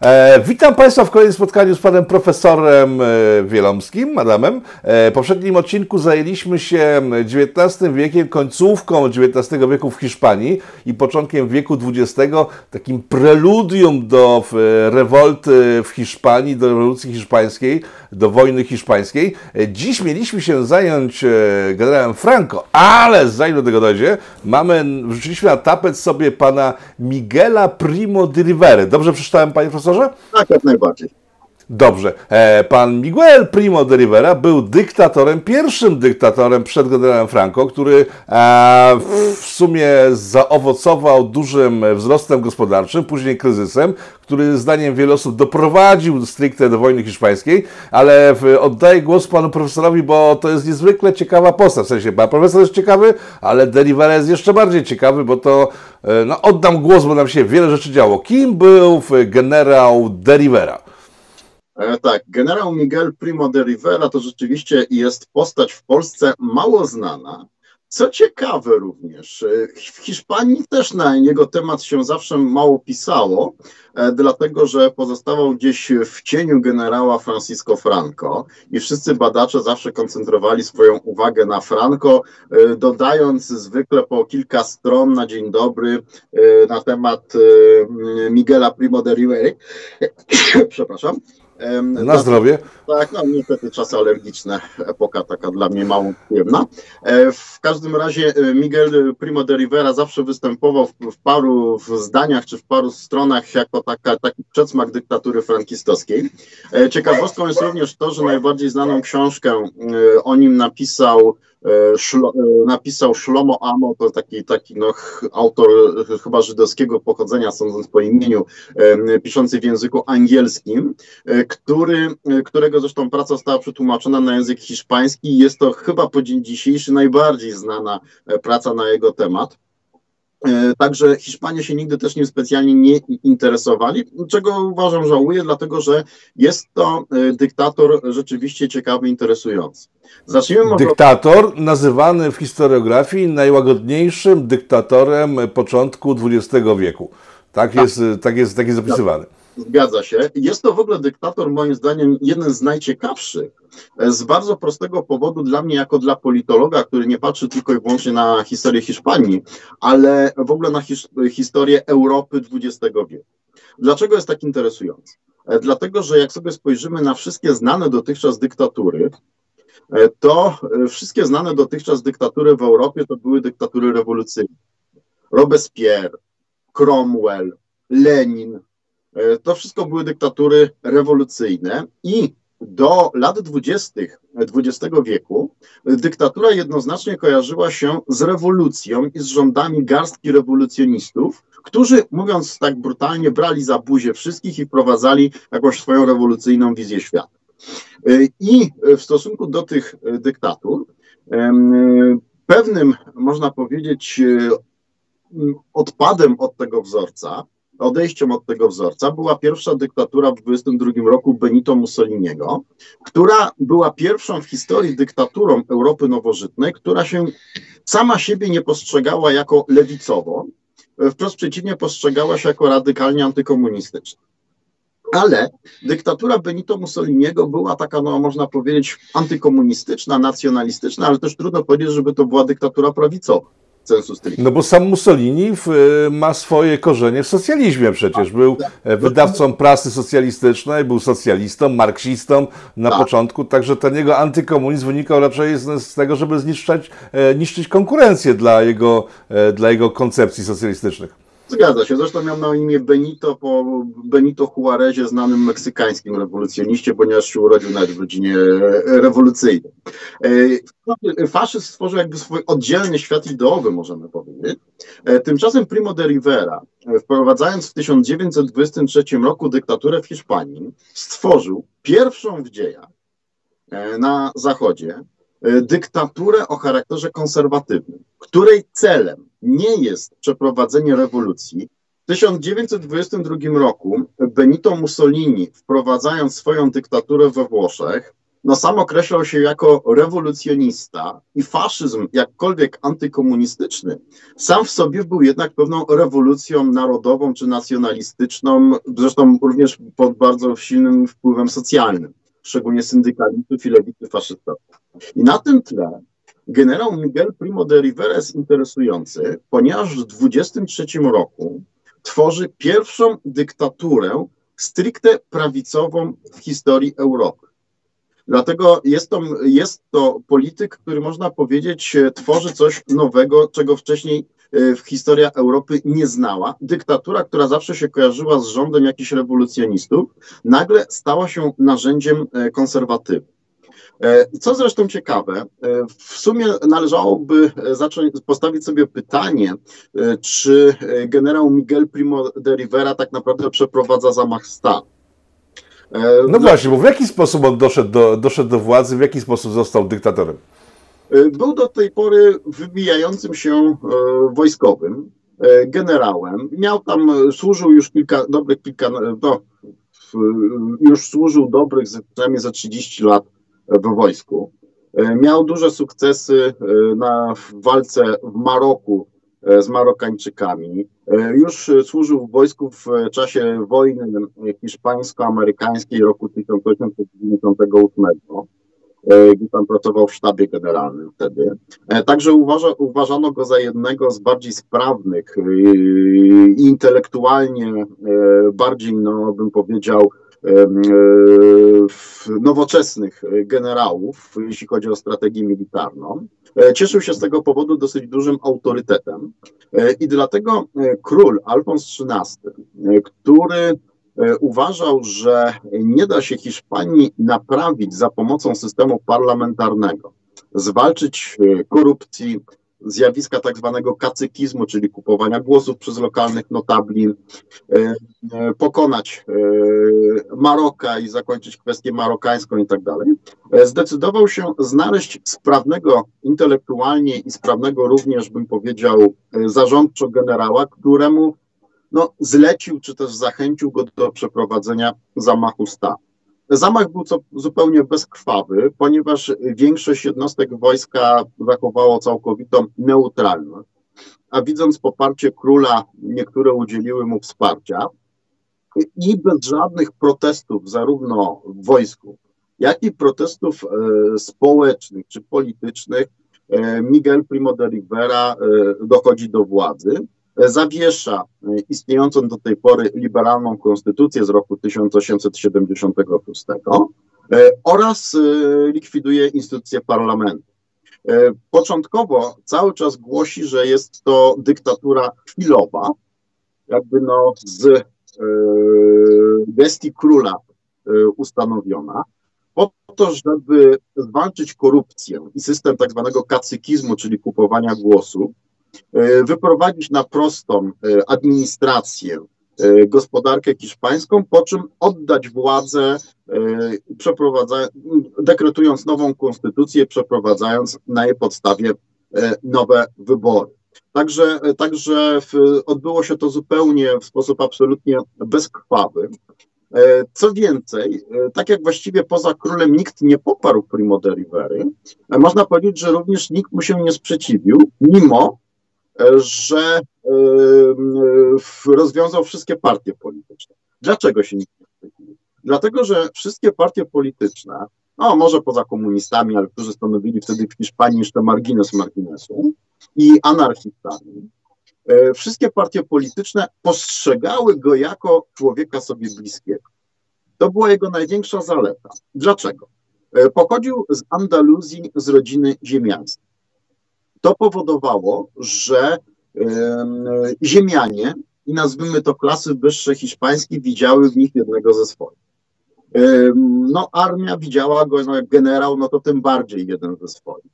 E, witam Państwa w kolejnym spotkaniu z panem profesorem e, Wielomskim, Adamem. E, w poprzednim odcinku zajęliśmy się XIX wiekiem, końcówką XIX wieku w Hiszpanii i początkiem wieku XX, takim preludium do rewolty w Hiszpanii, do rewolucji hiszpańskiej, do wojny hiszpańskiej. E, Dziś mieliśmy się zająć e, generałem Franco, ale zanim do tego dojdzie, mamy, wrzuciliśmy na tapet sobie pana Miguela Primo de Rivera. Dobrze przeczytałem, panie profesorze? Tak, jak najbardziej. Dobrze. E, Pan Miguel Primo de Rivera był dyktatorem, pierwszym dyktatorem przed generałem Franco, który e, w sumie zaowocował dużym wzrostem gospodarczym, później kryzysem, który zdaniem wielu osób doprowadził stricte do wojny hiszpańskiej, ale oddaję głos panu profesorowi, bo to jest niezwykle ciekawa postać. W sensie, pan profesor jest ciekawy, ale de Rivera jest jeszcze bardziej ciekawy, bo to e, no, oddam głos, bo nam się wiele rzeczy działo. Kim był generał de Rivera? E, tak, generał Miguel Primo de Rivera to rzeczywiście jest postać w Polsce mało znana. Co ciekawe również, e, w Hiszpanii też na jego temat się zawsze mało pisało, e, dlatego że pozostawał gdzieś w cieniu generała Francisco Franco i wszyscy badacze zawsze koncentrowali swoją uwagę na Franco, dodając zwykle po kilka stron na dzień dobry na temat Miguela Primo de Rivera. Przepraszam. Na zdrowie. tak, no niestety czasy alergiczne, epoka taka dla mnie mało przyjemna. E, W każdym razie e, Miguel Primo de Rivera zawsze występował w, w paru w zdaniach czy w paru stronach jako taka, taki przedsmak dyktatury frankistowskiej. E, Ciekawostką jest również to, że najbardziej znaną książkę o nim napisał Szlo, e, napisał Shlomo Amo, to taki, taki no, autor e, chyba żydowskiego pochodzenia, sądząc po imieniu, e, piszący w języku angielskim e, który, e, którego zresztą praca została przetłumaczona na język hiszpański i jest to chyba po dzień dzisiejszy najbardziej znana e, praca na jego temat. E, Także Hiszpanie się nigdy też nim specjalnie nie interesowali, czego uważam żałuję, dlatego że jest to e, dyktator rzeczywiście ciekawy, interesujący. Zacznijmy może Dyktator nazywany w historiografii najłagodniejszym dyktatorem początku XX wieku. Tak jest, tak jest, tak jest zapisywany. Zgadza się. Jest to w ogóle dyktator, moim zdaniem, jeden z najciekawszych. e, Z bardzo prostego powodu dla mnie, jako dla politologa, który nie patrzy tylko i wyłącznie na historię Hiszpanii, ale w ogóle na his historię Europy XX wieku. Dlaczego jest tak interesujący? E, Dlatego, że jak sobie spojrzymy na wszystkie znane dotychczas dyktatury, e, to wszystkie znane dotychczas dyktatury w Europie to były dyktatury rewolucyjne. Robespierre, Cromwell, Lenin, To wszystko były dyktatury rewolucyjne i do lat dwudziestych XX wieku dyktatura jednoznacznie kojarzyła się z rewolucją i z rządami garstki rewolucjonistów, którzy, mówiąc tak brutalnie, brali za buzię wszystkich i wprowadzali jakąś swoją rewolucyjną wizję świata. E, I w stosunku do tych e, dyktatur, pewnym, można powiedzieć, e, odpadem od tego wzorca odejściem od tego wzorca była pierwsza dyktatura w 22 roku Benito Mussoliniego, która była pierwszą w historii dyktaturą Europy nowożytnej, która się sama siebie nie postrzegała jako lewicową, wprost przeciwnie postrzegała się jako radykalnie antykomunistyczna. Ale dyktatura Benito Mussoliniego była taka, no można powiedzieć, antykomunistyczna, nacjonalistyczna, ale też trudno powiedzieć, żeby to była dyktatura prawicowa. Sensu stricte. No bo sam Mussolini w, y, ma swoje korzenie w socjalizmie przecież. Był e, wydawcą prasy socjalistycznej, był socjalistą, marksistą na Tak. początku, także ten jego antykomunizm wynikał raczej z, z tego, żeby zniszczać, e, niszczyć konkurencję dla jego, dla jego koncepcji socjalistycznych. Zgadza się. Zresztą miał na imię Benito po Benito Juarezie, znanym meksykańskim rewolucjoniście, ponieważ się urodził nawet w rodzinie e, rewolucyjnej. E, Faszyzm stworzył jakby swój oddzielny świat ideowy, możemy powiedzieć. E, Tymczasem Primo de Rivera, wprowadzając w 1923 roku dyktaturę w Hiszpanii, stworzył pierwszą w dziejach na Zachodzie dyktaturę o charakterze konserwatywnym, której celem nie jest przeprowadzenie rewolucji. W 1922 roku Benito Mussolini, wprowadzając swoją dyktaturę we Włoszech, no sam określał się jako rewolucjonista i faszyzm, jakkolwiek antykomunistyczny, sam w sobie był jednak pewną rewolucją narodową czy nacjonalistyczną, zresztą również pod bardzo silnym wpływem socjalnym, szczególnie syndykalistów i lewicy faszystowskiej. I na tym tle generał Miguel Primo de Rivera jest interesujący, ponieważ w 23 roku tworzy pierwszą dyktaturę stricte prawicową w historii Europy. Dlatego jest to, jest to polityk, który można powiedzieć tworzy coś nowego, czego wcześniej e, historia Europy nie znała. Dyktatura, która zawsze się kojarzyła z rządem jakichś rewolucjonistów, nagle stała się narzędziem e, konserwatywnym. E, co zresztą ciekawe, w sumie należałoby zacząć postawić sobie pytanie, czy generał Miguel Primo de Rivera tak naprawdę przeprowadza zamach stanu. E, no właśnie, bo w jaki sposób on doszedł do, doszedł do władzy, w jaki sposób został dyktatorem? E, był do tej pory wybijającym się e, wojskowym, generałem. Miał tam, służył już kilka, dobrych kilka, no, już służył dobrych przynajmniej za 30 lat w wojsku. Miał duże sukcesy na walce w Maroku E, z Marokańczykami. E, już służył w wojsku w czasie wojny hiszpańsko-amerykańskiej roku 1898, e, gdzie tam pracował w sztabie generalnym wtedy. Także uważa, uważano go za jednego z bardziej sprawnych i intelektualnie bardziej, no bym powiedział, nowoczesnych generałów, jeśli chodzi o strategię militarną. E, cieszył się z tego powodu dosyć dużym autorytetem e, i dlatego e, król Alfons XIII, który uważał, że nie da się Hiszpanii naprawić za pomocą systemu parlamentarnego, zwalczyć korupcji, zjawiska tak zwanego kacykizmu, czyli kupowania głosów przez lokalnych notabli, e, e, pokonać e, Maroka i zakończyć kwestię marokańską i tak dalej, zdecydował się znaleźć sprawnego intelektualnie i sprawnego również, bym powiedział, zarządczo generała, któremu no, zlecił czy też zachęcił go do przeprowadzenia zamachu stanu. Zamach był co, zupełnie bezkrwawy, ponieważ większość jednostek wojska zachowało całkowitą neutralność, a widząc poparcie króla, niektóre udzieliły mu wsparcia. I bez żadnych protestów, zarówno w wojsku, jak i protestów e, społecznych czy politycznych, e, Miguel Primo de Rivera e, dochodzi do władzy zawiesza e, istniejącą do tej pory liberalną konstytucję z roku 1876 e, oraz e, likwiduje instytucję parlamentu. Początkowo cały czas głosi, że jest to dyktatura chwilowa, jakby no z gestii króla ustanowiona, po to, żeby zwalczyć korupcję i system tak zwanego kacykizmu, czyli kupowania głosów, E, wyprowadzić na prostą e, administrację, e, gospodarkę hiszpańską, po czym oddać władzę, dekretując nową konstytucję, przeprowadzając na jej podstawie nowe wybory. Także, także odbyło się to zupełnie w sposób absolutnie bezkrwawy. Co więcej, tak jak właściwie poza królem nikt nie poparł Primo de Rivery, można powiedzieć, że również nikt mu się nie sprzeciwił, mimo że rozwiązał wszystkie partie polityczne. Dlaczego się nikt nie sprzeciwił? Dlatego, że wszystkie partie polityczne, no może poza komunistami, ale którzy stanowili wtedy w Hiszpanii jeszcze margines marginesu i anarchistami, e, wszystkie partie polityczne postrzegały go jako człowieka sobie bliskiego. To była jego największa zaleta. Dlaczego? E, pochodził z Andaluzji, z rodziny ziemiańskiej to powodowało, że ziemianie i nazwijmy to klasy wyższe hiszpańskie widziały w nich jednego ze swoich. No armia widziała go no, jak generał, no to tym bardziej jeden ze swoich.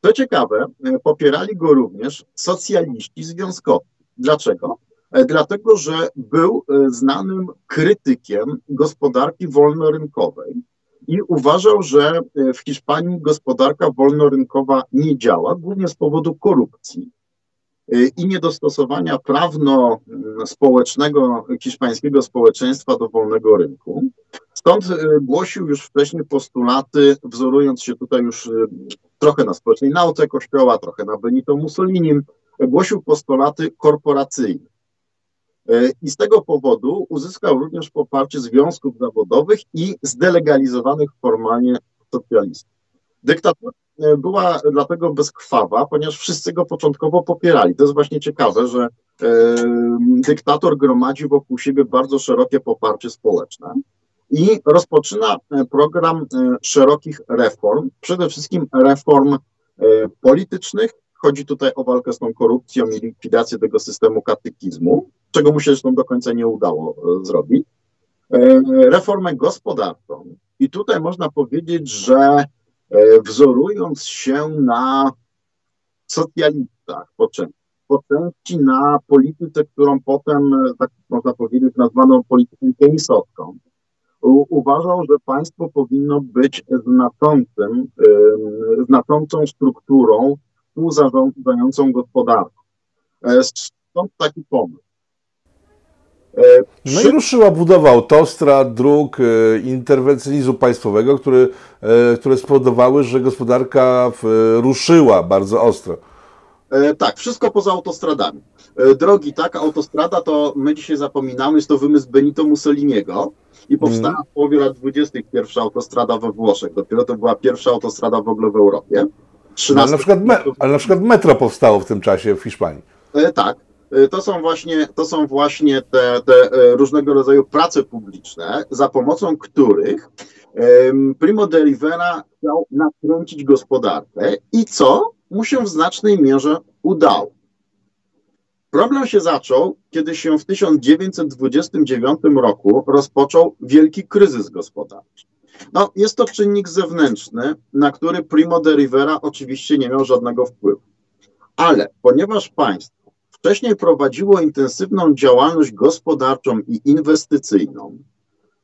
To ciekawe, e, popierali go również socjaliści związkowi. Dlaczego? E, dlatego, że był e, znanym krytykiem gospodarki wolnorynkowej, i uważał, że e, w Hiszpanii gospodarka wolnorynkowa nie działa, głównie z powodu korupcji. i niedostosowania prawno-społecznego hiszpańskiego społeczeństwa do wolnego rynku. Stąd głosił już wcześniej postulaty, wzorując się tutaj już trochę na społecznej nauce Kościoła, trochę na Benito Mussolinim, głosił postulaty korporacyjne. E, I z tego powodu uzyskał również poparcie związków zawodowych i zdelegalizowanych formalnie socjalistów. Dyktatura e, była dlatego bezkrwawa, ponieważ wszyscy go początkowo popierali. To jest właśnie ciekawe, że e, dyktator gromadzi wokół siebie bardzo szerokie poparcie społeczne i rozpoczyna program szerokich reform, przede wszystkim reform politycznych, Chodzi tutaj o walkę z tą korupcją i likwidację tego systemu katechizmu, czego mu się zresztą do końca nie udało e, zrobić. E, reformę gospodarczą. I tutaj można powiedzieć, że e, wzorując się na socjalistach po po części na polityce, którą potem, tak można powiedzieć, nazwano polityką keynesowską, uważał, że państwo powinno być znaczącym, znaczącą strukturą współzarządzającą gospodarką. Stąd taki pomysł. E, no i ruszyła budowa autostrad, dróg, e, interwencjonizmu państwowego, który, które spowodowały, że gospodarka ruszyła bardzo ostro. Tak, wszystko poza autostradami. Drogi, tak, autostrada to my dzisiaj zapominamy, jest to wymysł Benito Mussoliniego i powstała mm. w połowie lat 20. pierwsza autostrada we Włoszech. Dopiero to była pierwsza autostrada w ogóle w Europie. 13... Ale, na przykład me, ale na przykład metro powstało w tym czasie w Hiszpanii. E, tak. E, to są właśnie, to są właśnie te, te e, różnego rodzaju prace publiczne, za pomocą których Primo de Rivera chciał nakręcić gospodarkę i co mu się w znacznej mierze udało. Problem się zaczął, kiedy się w 1929 roku rozpoczął wielki kryzys gospodarczy. No, jest to czynnik zewnętrzny, na który Primo de Rivera oczywiście nie miał żadnego wpływu. Ale ponieważ państwo wcześniej prowadziło intensywną działalność gospodarczą i inwestycyjną,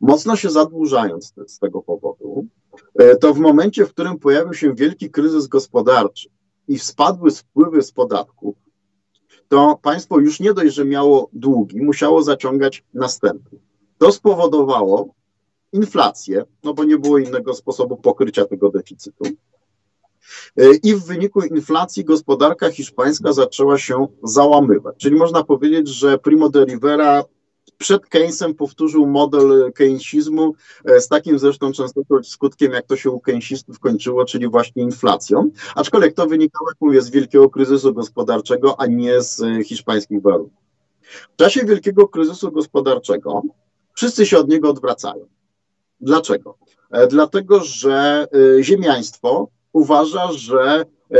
mocno się zadłużając z tego powodu, e, to w momencie, w którym pojawił się wielki kryzys gospodarczy i spadły wpływy z podatków, to państwo już nie dość, że miało długi, musiało zaciągać następny. To spowodowało, inflację, no bo nie było innego sposobu pokrycia tego deficytu. E, I w wyniku inflacji gospodarka hiszpańska zaczęła się załamywać. Czyli można powiedzieć, że Primo de Rivera przed Keynesem powtórzył model keynesizmu e, z takim zresztą często skutkiem, jak to się u keynesistów kończyło, czyli właśnie inflacją. Aczkolwiek to wynikało, jak mówię, z wielkiego kryzysu gospodarczego, a nie z hiszpańskich warunków. W czasie wielkiego kryzysu gospodarczego wszyscy się od niego odwracają. Dlaczego? E, dlatego, że e, ziemiaństwo uważa, że, e,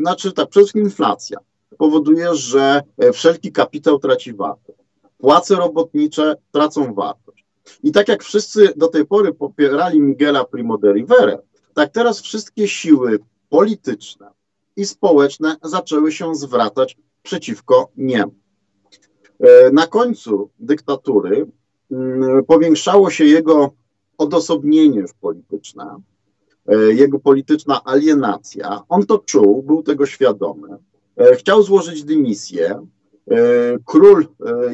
znaczy tak, przede wszystkim inflacja powoduje, że wszelki kapitał traci wartość. Płace robotnicze tracą wartość. I tak jak wszyscy do tej pory popierali Miguela Primo de Rivera, tak teraz wszystkie siły polityczne i społeczne zaczęły się zwracać przeciwko niemu. Na końcu dyktatury Mm, powiększało się jego odosobnienie już polityczne, e, jego polityczna alienacja. On to czuł, był tego świadomy. E, chciał złożyć dymisję. E, król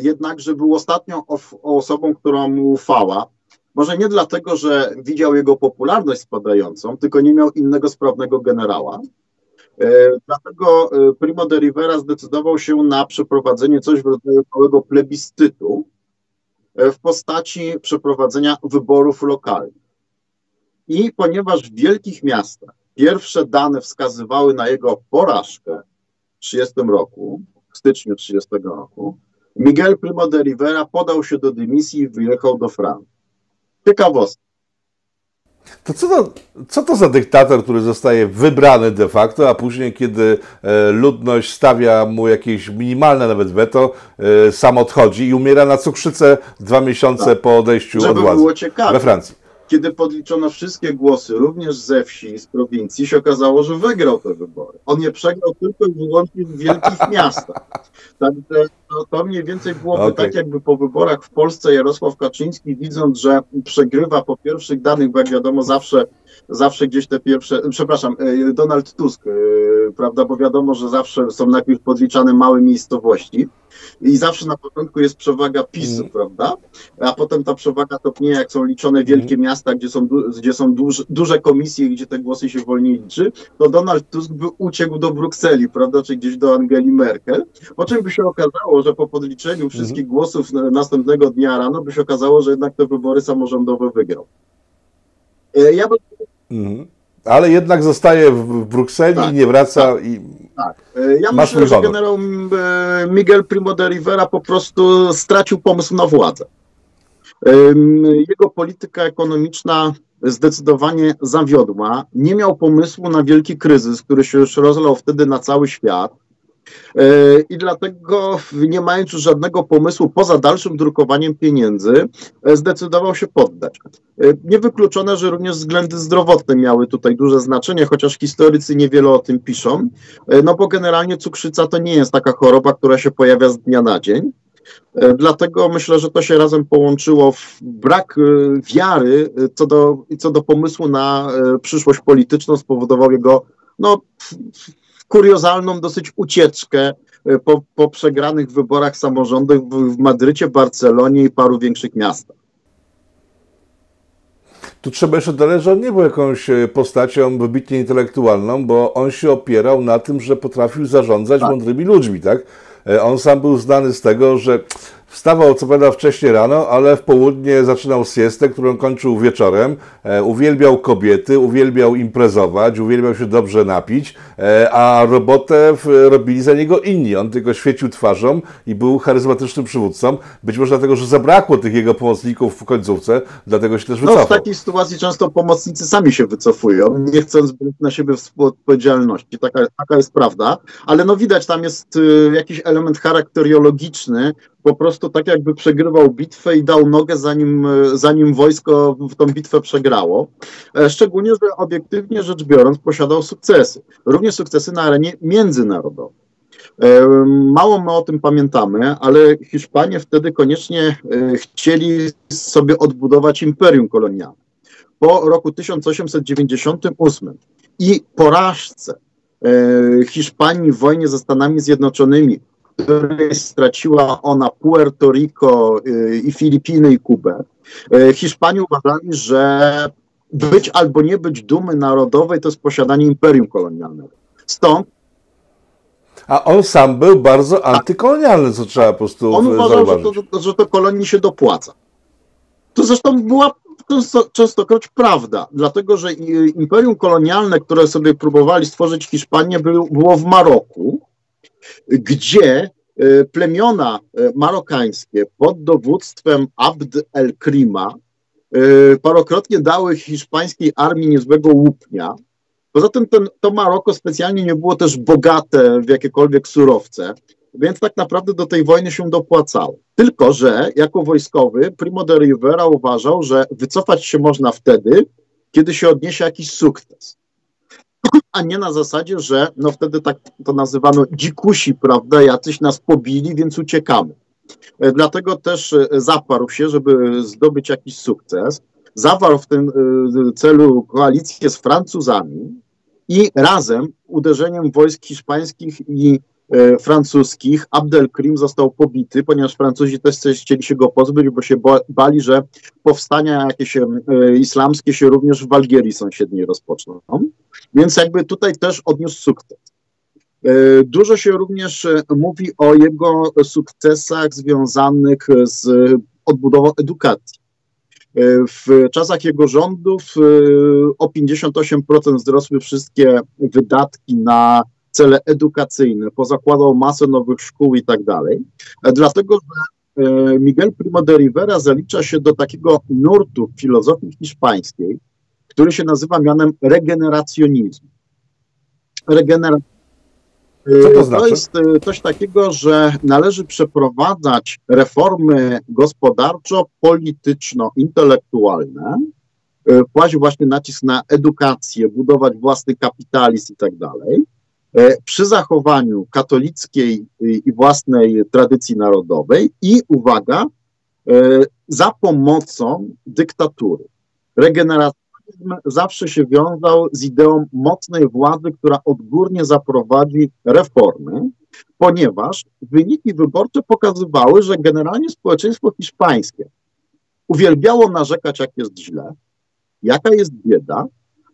jednakże był ostatnią osobą, która mu ufała. Może nie dlatego, że widział jego popularność spadającą, tylko nie miał innego sprawnego generała. Dlatego Primo de Rivera zdecydował się na przeprowadzenie coś w rodzaju małego plebiscytu, E, w postaci przeprowadzenia wyborów lokalnych. I ponieważ w wielkich miastach pierwsze dane wskazywały na jego porażkę w 30 roku, w styczniu 30 roku, Miguel Primo de Rivera podał się do dymisji i wyjechał do Francji. Ciekawostka. To co, to co to za dyktator, który zostaje wybrany de facto, a później, kiedy e, ludność stawia mu jakieś minimalne nawet weto, e, sam odchodzi i umiera na cukrzycę dwa miesiące tak. po odejściu Żeby od władzy było ciekawe, we Francji? Kiedy podliczono wszystkie głosy, również ze wsi i z prowincji, się okazało, że wygrał te wybory. On je przegrał tylko i wyłącznie w wielkich miastach. Także to, to mniej więcej byłoby okay. tak, jakby po wyborach w Polsce Jarosław Kaczyński, widząc, że przegrywa po pierwszych danych, bo jak wiadomo, zawsze zawsze gdzieś te pierwsze, przepraszam, Donald Tusk, prawda, bo wiadomo, że zawsze są najpierw podliczane małe miejscowości i zawsze na początku jest przewaga PiSu, mm. prawda, a potem ta przewaga topnieje, jak są liczone wielkie mm. miasta, gdzie są, gdzie są duże, duże komisje, gdzie te głosy się wolniej liczy, to Donald Tusk by uciekł do Brukseli, prawda, czy gdzieś do Angeli Merkel, po czym by się okazało, że po podliczeniu wszystkich mm. głosów następnego dnia rano by się okazało, że jednak te wybory samorządowe wygrał. E, ja mhm. Ale jednak zostaje w Brukseli tak, i nie wraca. Tak, i... tak. E, ja Masz myślę, że generał e, Miguel Primo de Rivera po prostu stracił pomysł na władzę. Jego polityka ekonomiczna zdecydowanie zawiodła. Nie miał pomysłu na wielki kryzys, który się już rozlał wtedy na cały świat. E, I dlatego, nie mając już żadnego pomysłu poza dalszym drukowaniem pieniędzy, e, zdecydował się poddać. E, niewykluczone, że również względy zdrowotne miały tutaj duże znaczenie, chociaż historycy niewiele o tym piszą, no bo generalnie cukrzyca to nie jest taka choroba, która się pojawia z dnia na dzień. Dlatego myślę, że to się razem połączyło w brak wiary co do, co do pomysłu na przyszłość polityczną, spowodował jego no, kuriozalną dosyć ucieczkę e, po, po przegranych wyborach samorządowych w Madrycie, Barcelonie i paru większych miastach. Tu trzeba jeszcze dodać, że on nie był jakąś e, postacią wybitnie intelektualną, bo on się opierał na tym, że potrafił zarządzać tak. mądrymi ludźmi, tak? E, on sam był znany z tego, że Wstawał co prawda wcześnie rano, ale w południe zaczynał siestę, którą kończył wieczorem. E, uwielbiał kobiety, uwielbiał imprezować, uwielbiał się dobrze napić, e, a robotę robili za niego inni. On tylko świecił twarzą i był charyzmatycznym przywódcą. Być może dlatego, że zabrakło tych jego pomocników w końcówce, dlatego się też wycofał. No, w takiej sytuacji często pomocnicy sami się wycofują, nie chcąc brać na siebie współodpowiedzialności. Taka, taka jest prawda, ale no widać, tam jest y, jakiś element charakteriologiczny, po prostu tak jakby przegrywał bitwę i dał nogę, zanim, zanim wojsko w tą bitwę przegrało. E, szczególnie, że obiektywnie rzecz biorąc posiadał sukcesy, również sukcesy na arenie międzynarodowej. E, mało my o tym pamiętamy, ale Hiszpanie wtedy koniecznie e, chcieli sobie odbudować imperium kolonialne. Po roku 1898 i porażce Hiszpanii w wojnie ze Stanami Zjednoczonymi której straciła ona Puerto Rico y, i Filipiny i Kubę. Y, Hiszpanie uważali, że być albo nie być dumy narodowej to jest posiadanie imperium kolonialnego. Stąd a on sam był bardzo antykolonialny, co trzeba po prostu On uważał, że to, że to kolonii się dopłaca. To zresztą była częstokroć prawda, dlatego że imperium kolonialne, które sobie próbowali stworzyć Hiszpanię, było w Maroku, gdzie e, plemiona e, marokańskie pod dowództwem Abd el-Krima e, parokrotnie dały hiszpańskiej armii niezłego łupnia. Poza tym ten, to Maroko specjalnie nie było też bogate w jakiekolwiek surowce, więc tak naprawdę do tej wojny się dopłacało. Tylko, że jako wojskowy Primo de Rivera uważał, że wycofać się można wtedy, kiedy się odniesie jakiś sukces a nie na zasadzie, że no wtedy tak to nazywano dzikusi, prawda, jacyś nas pobili, więc uciekamy. E, dlatego też e, zaparł się, żeby zdobyć jakiś sukces. Zawarł w tym e, celu koalicję z Francuzami i razem uderzeniem wojsk hiszpańskich i francuskich Abdelkrim został pobity, ponieważ Francuzi też chcieli się go pozbyć, bo się bali, że powstania jakieś islamskie się również w Algierii sąsiedniej rozpoczną. Więc jakby tutaj też odniósł sukces. E, dużo się również e, mówi o jego sukcesach związanych z odbudową edukacji. E, w czasach jego rządów o 58% wzrosły wszystkie wydatki na cele edukacyjne, pozakładał masę nowych szkół i tak dalej. Dlatego, że Miguel Primo de Rivera zalicza się do takiego nurtu filozofii hiszpańskiej, który się nazywa mianem regeneracjonizmu. Regeneracja to, znaczy? to jest y, coś takiego, że należy przeprowadzać reformy gospodarczo-polityczno-intelektualne, kłaść właśnie nacisk na edukację, budować własny kapitalizm i tak dalej, przy zachowaniu katolickiej i własnej tradycji narodowej i, uwaga, za pomocą dyktatury. Regeneracja demokratyzm zawsze się wiązał z ideą mocnej władzy, która odgórnie zaprowadzi reformy, ponieważ wyniki wyborcze pokazywały, że generalnie społeczeństwo hiszpańskie uwielbiało narzekać, jak jest źle, jaka jest bieda,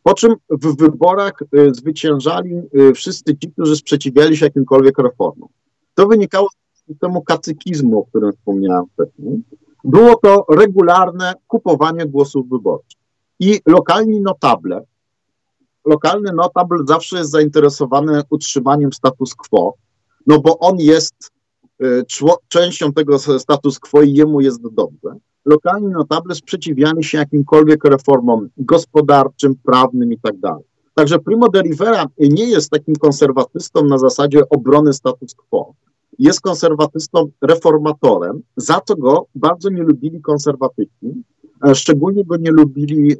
po czym w wyborach y, zwyciężali y, wszyscy ci, którzy sprzeciwiali się jakimkolwiek reformom. To wynikało z systemu katykizmu, o którym wspomniałem wcześniej. Było to regularne kupowanie głosów wyborczych. I lokalni notable, lokalny notabl zawsze jest zainteresowany utrzymaniem status quo, no bo on jest częścią tego status quo i jemu jest dobrze lokalni notable sprzeciwiali się jakimkolwiek reformom gospodarczym, prawnym i tak. Także Primo de Rivera nie jest takim konserwatystą na zasadzie obrony status quo. Jest konserwatystą reformatorem, za co go bardzo nie lubili konserwatyści. Szczególnie go nie lubili e,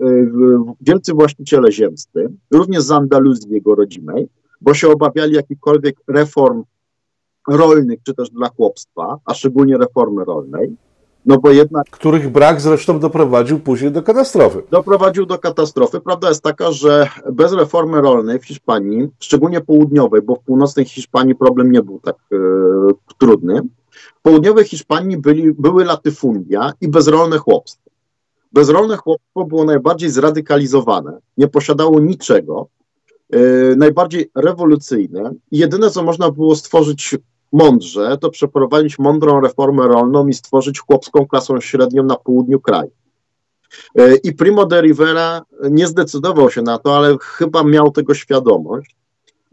wielcy właściciele ziemscy, również z Andaluzji jego rodzimej, bo się obawiali jakichkolwiek reform rolnych, czy też dla chłopstwa, a szczególnie reformy rolnej. No bo jednak... Których brak zresztą doprowadził później do katastrofy. Doprowadził do katastrofy. Prawda jest taka, że bez reformy rolnej w Hiszpanii, szczególnie południowej, bo w północnej Hiszpanii problem nie był tak e, trudny, w południowej Hiszpanii byli, były latyfundia i bezrolne chłopstwo. Bezrolne chłopstwo było najbardziej zradykalizowane, nie posiadało niczego, e, najbardziej rewolucyjne jedyne, co można było stworzyć mądrze, to przeprowadzić mądrą reformę rolną i stworzyć chłopską klasę średnią na południu kraju. E, I Primo de Rivera nie zdecydował się na to, ale chyba miał tego świadomość,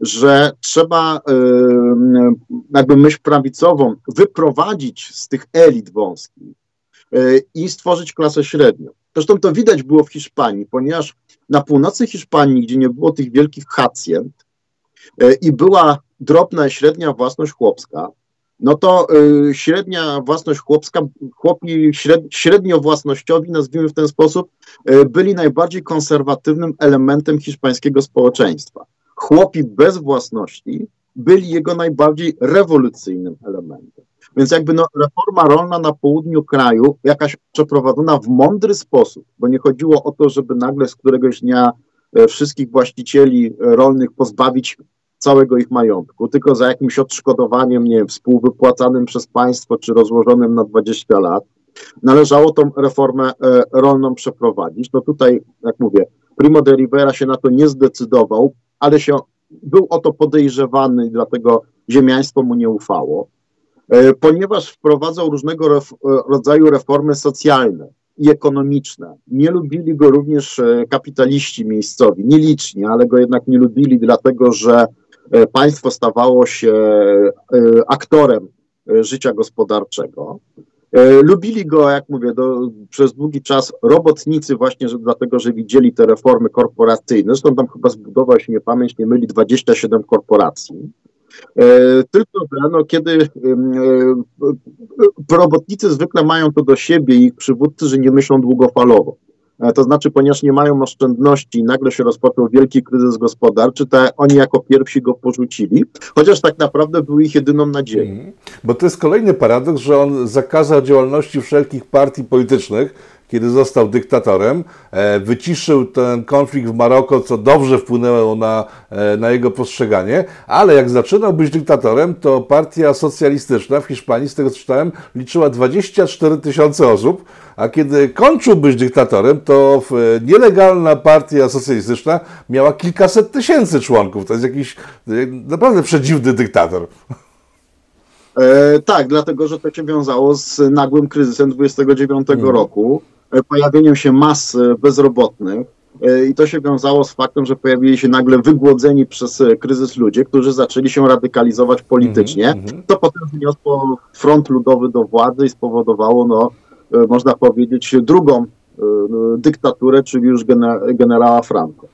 że trzeba e, jakby myśl prawicową wyprowadzić z tych elit wąskich e, i stworzyć klasę średnią. Zresztą to widać było w Hiszpanii, ponieważ na północy Hiszpanii, gdzie nie było tych wielkich hacjent i była drobna, średnia własność chłopska, no to y, średnia własność chłopska, chłopi śred, średnio własnościowi, nazwijmy w ten sposób, y, byli najbardziej konserwatywnym elementem hiszpańskiego społeczeństwa. Chłopi bez własności byli jego najbardziej rewolucyjnym elementem. Więc jakby no, reforma rolna na południu kraju, jakaś przeprowadzona w mądry sposób, bo nie chodziło o to, żeby nagle z któregoś dnia y, wszystkich właścicieli rolnych pozbawić całego ich majątku, tylko za jakimś odszkodowaniem, nie wiem, współwypłacanym przez państwo, czy rozłożonym na 20 lat, należało tą reformę e, rolną przeprowadzić. No tutaj, jak mówię, Primo de Rivera się na to nie zdecydował, ale się był o to podejrzewany dlatego ziemiaństwo mu nie ufało, e, ponieważ wprowadzał różnego ref, e, rodzaju reformy socjalne i ekonomiczne. Nie lubili go również kapitaliści miejscowi, nieliczni, ale go jednak nie lubili, dlatego że E, państwo stawało się e, aktorem e, życia gospodarczego. Lubili go, jak mówię, do, przez długi czas robotnicy właśnie że, dlatego, że widzieli te reformy korporacyjne. Zresztą tam chyba zbudował się, nie pamięć, nie myli, 27 korporacji. Tylko, że no, kiedy robotnicy zwykle mają to do siebie i ich przywódcy, że nie myślą długofalowo. E, to znaczy, ponieważ nie mają oszczędności nagle się rozpoczął wielki kryzys gospodarczy, to oni jako pierwsi go porzucili, chociaż tak naprawdę był ich jedyną nadzieją. Mhm. Bo to jest kolejny paradoks, że on zakazał działalności wszelkich partii politycznych, kiedy został dyktatorem, e, wyciszył ten konflikt w Maroko, co dobrze wpłynęło na, e, na jego postrzeganie, ale jak zaczynał być dyktatorem, to partia socjalistyczna w Hiszpanii, z tego co czytałem, liczyła 24 tysiące osób, a kiedy kończył być dyktatorem, to e, nielegalna partia socjalistyczna miała kilkaset tysięcy członków. To jest jakiś naprawdę przedziwny dyktator. E, tak, dlatego że to się wiązało z nagłym kryzysem 29 hmm. roku. E, pojawieniem się mas e, bezrobotnych e, i to się wiązało z faktem, że pojawili się nagle wygłodzeni przez kryzys ludzie, którzy zaczęli się radykalizować politycznie. Mm -hmm. To potem wniosło front ludowy do władzy i spowodowało, no, można powiedzieć, drugą dyktaturę, czyli już generała Franco.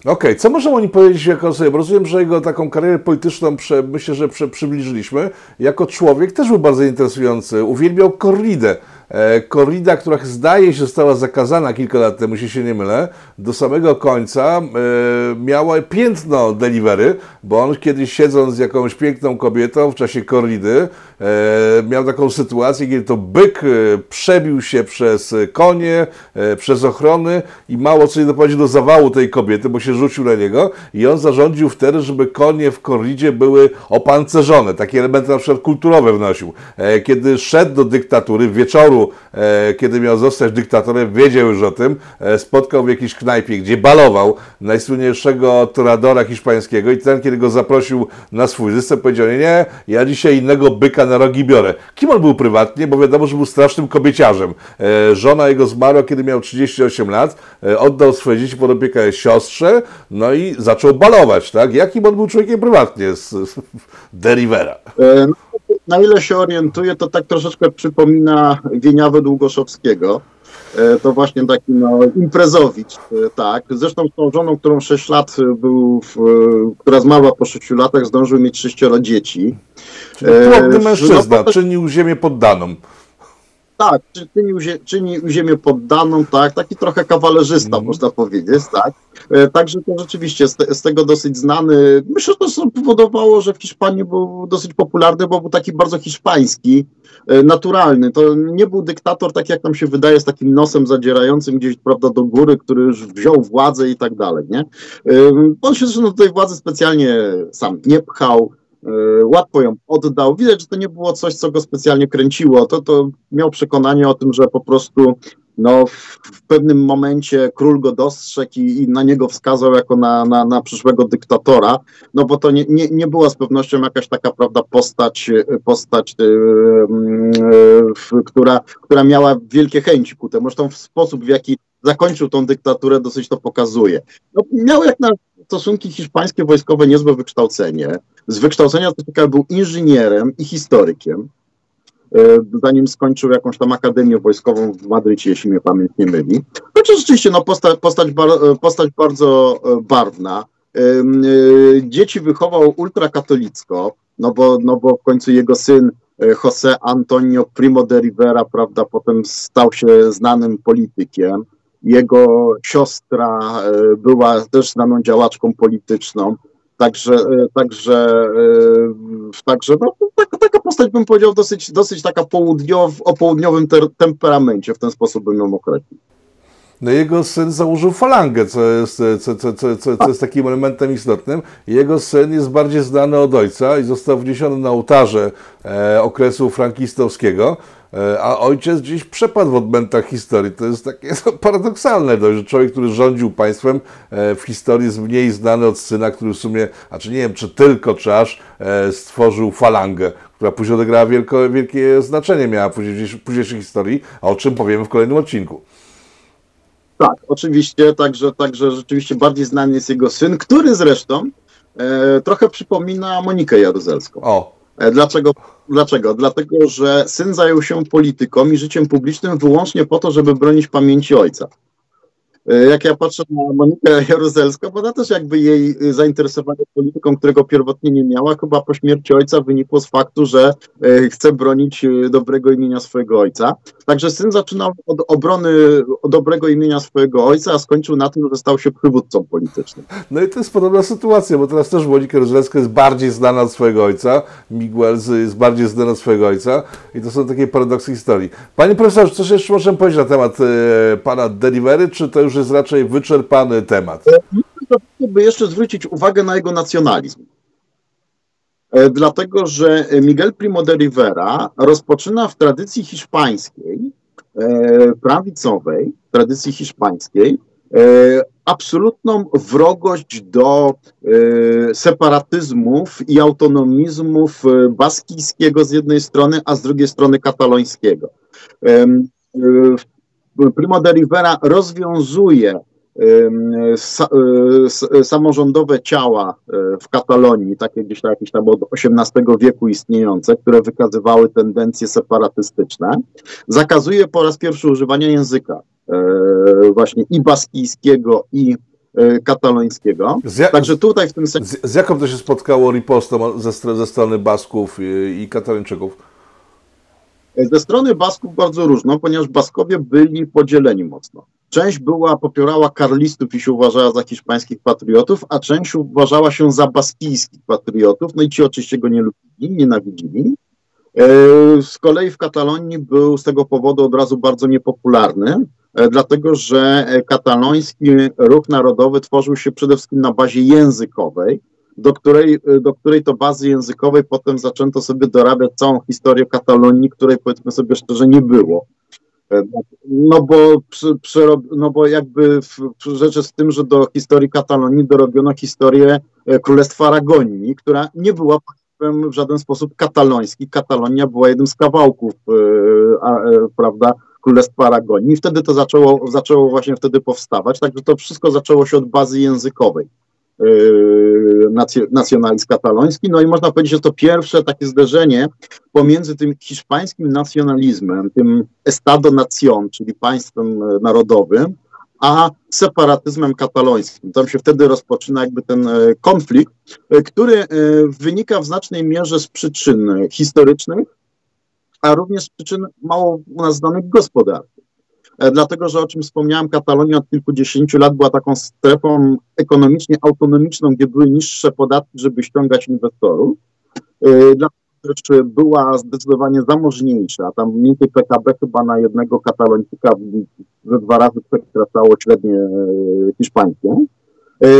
Okej, okay. co możemy o nim powiedzieć jako sobie? Rozumiem, że jego taką karierę polityczną prze, myślę, że prze, przybliżyliśmy. Jako człowiek też był bardzo interesujący. Uwielbiał korridę. E, korrida, która zdaje się została zakazana kilka lat temu, jeśli się nie mylę, do samego końca e, miała piętno delivery, bo on kiedyś siedząc z jakąś piękną kobietą w czasie korridy, miał taką sytuację, kiedy to byk przebił się przez konie, przez ochrony i mało co nie doprowadził do zawału tej kobiety, bo się rzucił na niego i on zarządził wtedy, żeby konie w korridzie były opancerzone. Takie elementy na przykład kulturowe wnosił. Kiedy szedł do dyktatury, wieczoru, kiedy miał zostać dyktatorem, wiedział już o tym, spotkał w jakiejś knajpie, gdzie balował najsłynniejszego toradora hiszpańskiego i ten, kiedy go zaprosił na swój zystęp, powiedział, nie, ja dzisiaj innego byka na rogi biorę. Kim on był prywatnie? Bo wiadomo, że był strasznym kobieciarzem. E, żona jego zmarła, kiedy miał 38 lat, e, oddał swoje dzieci pod opiekę siostrze, no i zaczął balować, tak? Jakim on był człowiekiem prywatnie z, z? E, no, na ile się orientuję, to tak troszeczkę przypomina Wieniawę Długoszowskiego. E, to właśnie taki no, imprezowicz, e, tak. Zresztą z tą żoną, którą 6 lat był, w, która zmarła po 6 latach, zdążył mieć sześcioro dzieci. Czyli płodny mężczyzna, no, czynił ziemię poddaną. Tak, czynił, czynił ziemię poddaną, tak, taki trochę kawalerzysta, mm. można powiedzieć, tak. E, także to rzeczywiście z, te, z, tego dosyć znany. Myślę, że to powodowało, że w Hiszpanii był dosyć popularny, bo był taki bardzo hiszpański, e, naturalny. To nie był dyktator, tak jak nam się wydaje, z takim nosem zadzierającym gdzieś, prawda, do góry, który już wziął władzę i tak dalej, nie? E, on się zresztą do tej władzy specjalnie sam nie pchał, łatwo ją oddał. Widać, że to nie było coś, co go specjalnie kręciło. To, to miał przekonanie o tym, że po prostu no, w pewnym momencie król go dostrzegł i, i na niego wskazał jako na, na, na, przyszłego dyktatora, no bo to nie, nie, nie była z pewnością jakaś taka, prawda, postać, postać yy, yy, która, która miała wielkie chęci ku temu. Zresztą w sposób, w jaki zakończył tą dyktaturę, dosyć to pokazuje. No, miał jak na stosunki hiszpańskie wojskowe niezłe wykształcenie. Z wykształcenia to był inżynierem i historykiem, e, zanim skończył jakąś tam akademię wojskową w Madrycie, jeśli mnie pamięć nie myli. Chociaż rzeczywiście no, postać, postać, bar, postać bardzo e, barwna. E, dzieci wychował ultrakatolicko, no bo, no bo w końcu jego syn José Antonio Primo de Rivera, prawda, potem stał się znanym politykiem. Jego siostra e, była też znaną działaczką polityczną. Także, e, także, e, także no, taka, taka postać bym powiedział dosyć, dosyć taka południow, o południowym ter, temperamencie, w ten sposób bym ją określił. No jego syn założył falangę, co jest, co, co, co, co, jest takim elementem istotnym. Jego syn jest bardziej znany od ojca i został wniesiony na ołtarze e, okresu frankistowskiego. E, a ojciec gdzieś przepadł w odmętach historii. To jest takie no, paradoksalne dość, że człowiek, który rządził państwem e, w historii jest mniej znany od syna, który w sumie, a czy nie wiem, czy tylko, czy aż stworzył falangę, która później odegrała wielko, wielkie znaczenie, miała w późniejszej historii, a o czym powiemy w kolejnym odcinku. Tak, oczywiście, także, także rzeczywiście bardziej znany jest jego syn, który zresztą e, trochę przypomina Monikę Jaruzelską. O. E, dlaczego? Dlaczego? Dlatego, że syn zajął się polityką i życiem publicznym wyłącznie po to, żeby bronić pamięci ojca. E, jak ja patrzę na Monikę Jaruzelską, bo ona też jakby jej zainteresowanie polityką, którego pierwotnie nie miała, chyba po śmierci ojca wynikło z faktu, że e, chce bronić e, dobrego imienia swojego ojca. Także syn zaczynał od obrony dobrego imienia swojego ojca, a skończył na tym, że stał się przywódcą politycznym. No i to jest podobna sytuacja, bo teraz też Monika Jaruzelska jest bardziej znana od swojego ojca, Miguel jest bardziej znany od swojego ojca i to są takie paradoksy historii. Panie profesorze, coś jeszcze możemy powiedzieć na temat e, pana Delivery, czy to już jest raczej wyczerpany temat. By jeszcze zwrócić uwagę na jego nacjonalizm. E, dlatego, że Miguel Primo de Rivera rozpoczyna w tradycji hiszpańskiej, e, prawicowej, tradycji hiszpańskiej, e, absolutną wrogość do separatyzmów i autonomizmów baskijskiego z jednej strony, a z drugiej strony katalońskiego. Primo de Rivera rozwiązuje samorządowe ciała e, w Katalonii, takie gdzieś tam, jakieś tam od XVIII wieku istniejące, które wykazywały tendencje separatystyczne, zakazuje po raz pierwszy używania języka właśnie i baskijskiego, i katalońskiego. Ja Także tutaj w tym sektorze... Z, z, jaką to się spotkało ripostą ze, ze strony Basków i, i Katalończyków? Ze strony Basków bardzo różno, ponieważ Baskowie byli podzieleni mocno. Część była, popierała karlistów i się uważała za hiszpańskich patriotów, a część uważała się za baskijskich patriotów, no i ci oczywiście go nie lubili, nienawidzili. Z kolei w Katalonii był z tego powodu od razu bardzo niepopularny, dlatego że kataloński ruch narodowy tworzył się przede wszystkim na bazie językowej, do której, do której to bazy językowej potem zaczęto sobie dorabiać całą historię Katalonii, której powiedzmy sobie szczerze nie było. No bo, przy, przy, no bo jakby w, rzecz jest w tym, że do historii Katalonii dorobiono historię e, Królestwa Aragonii, która nie była w żaden sposób kataloński. Katalonia była jednym z kawałków, e, a, e, prawda, Królestwa Aragonii. I wtedy to zaczęło, zaczęło właśnie wtedy powstawać. Także to wszystko zaczęło się od bazy językowej. Yy, nacjonalizm kataloński. No i można powiedzieć, że to pierwsze takie zderzenie pomiędzy tym hiszpańskim nacjonalizmem, tym Estado Nación, czyli państwem e, narodowym, a separatyzmem katalońskim. Tam się wtedy rozpoczyna jakby ten e, konflikt, e, który wynika w znacznej mierze z przyczyn historycznych, a również z przyczyn mało u nas znanych gospodarczych. E, dlatego że o czym wspomniałem, Katalonia od kilkudziesięciu lat była taką strefą ekonomicznie autonomiczną, gdzie były niższe podatki, żeby ściągać inwestorów. E, dlatego też była zdecydowanie zamożniejsza. Tam mniej więcej PKB chyba na jednego Katalończyka ze dwa razy przekraczało średnie e, hiszpańskie.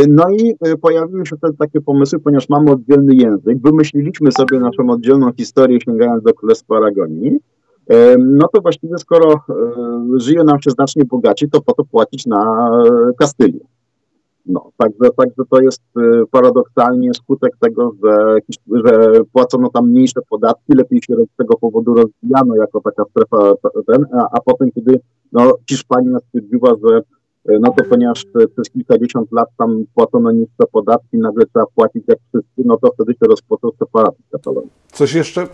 No i pojawiły się wtedy takie pomysły, ponieważ mamy oddzielny język, wymyśliliśmy sobie naszą oddzielną historię sięgając do Królestwa Aragonii no to właściwie skoro e, żyje nam się znacznie bogaciej, to po to płacić na Kastylię. No, także, także to jest e, paradoksalnie skutek tego, że, że płacono tam mniejsze podatki, lepiej się z tego powodu rozwijano jako taka strefa ten, a, a potem, kiedy no, Hiszpania stwierdziła, że e, no to ponieważ przez kilkadziesiąt lat tam płacono niższe podatki, nagle trzeba płacić jak wszyscy, no to wtedy się rozpoczął separatyzm Katalonii. Coś jeszcze?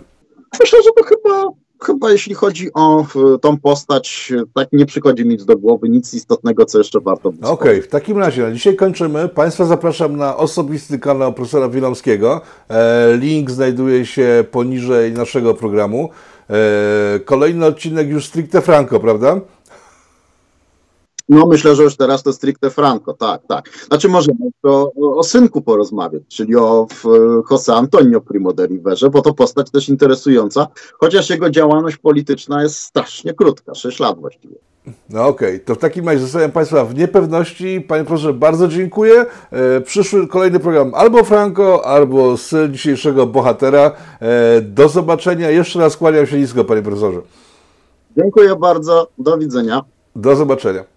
Myślę, że to chyba chyba jeśli chodzi o tą postać, tak nie przychodzi mi nic do głowy, nic istotnego, co jeszcze warto Okej, okay, w takim razie na dzisiaj kończymy. Państwa zapraszam na osobisty kanał profesora Wilomskiego. E, link znajduje się poniżej naszego programu. E, kolejny odcinek już stricte franco, prawda? No myślę, że już teraz to stricte franco, tak, tak. Znaczy możemy o, o synku porozmawiać, czyli o Jose Antonio Primo de Riverze, bo to postać też interesująca, chociaż jego działalność polityczna jest strasznie krótka, 6 lat właściwie. No okej, okay. to w takim razie zostawiam Państwa w niepewności. Panie profesorze, bardzo dziękuję. E, przyszły kolejny program albo Franco, albo z dzisiejszego bohatera. E, do zobaczenia. Jeszcze raz kłaniam się nisko, Panie profesorze. Dziękuję bardzo. Do widzenia. Do zobaczenia.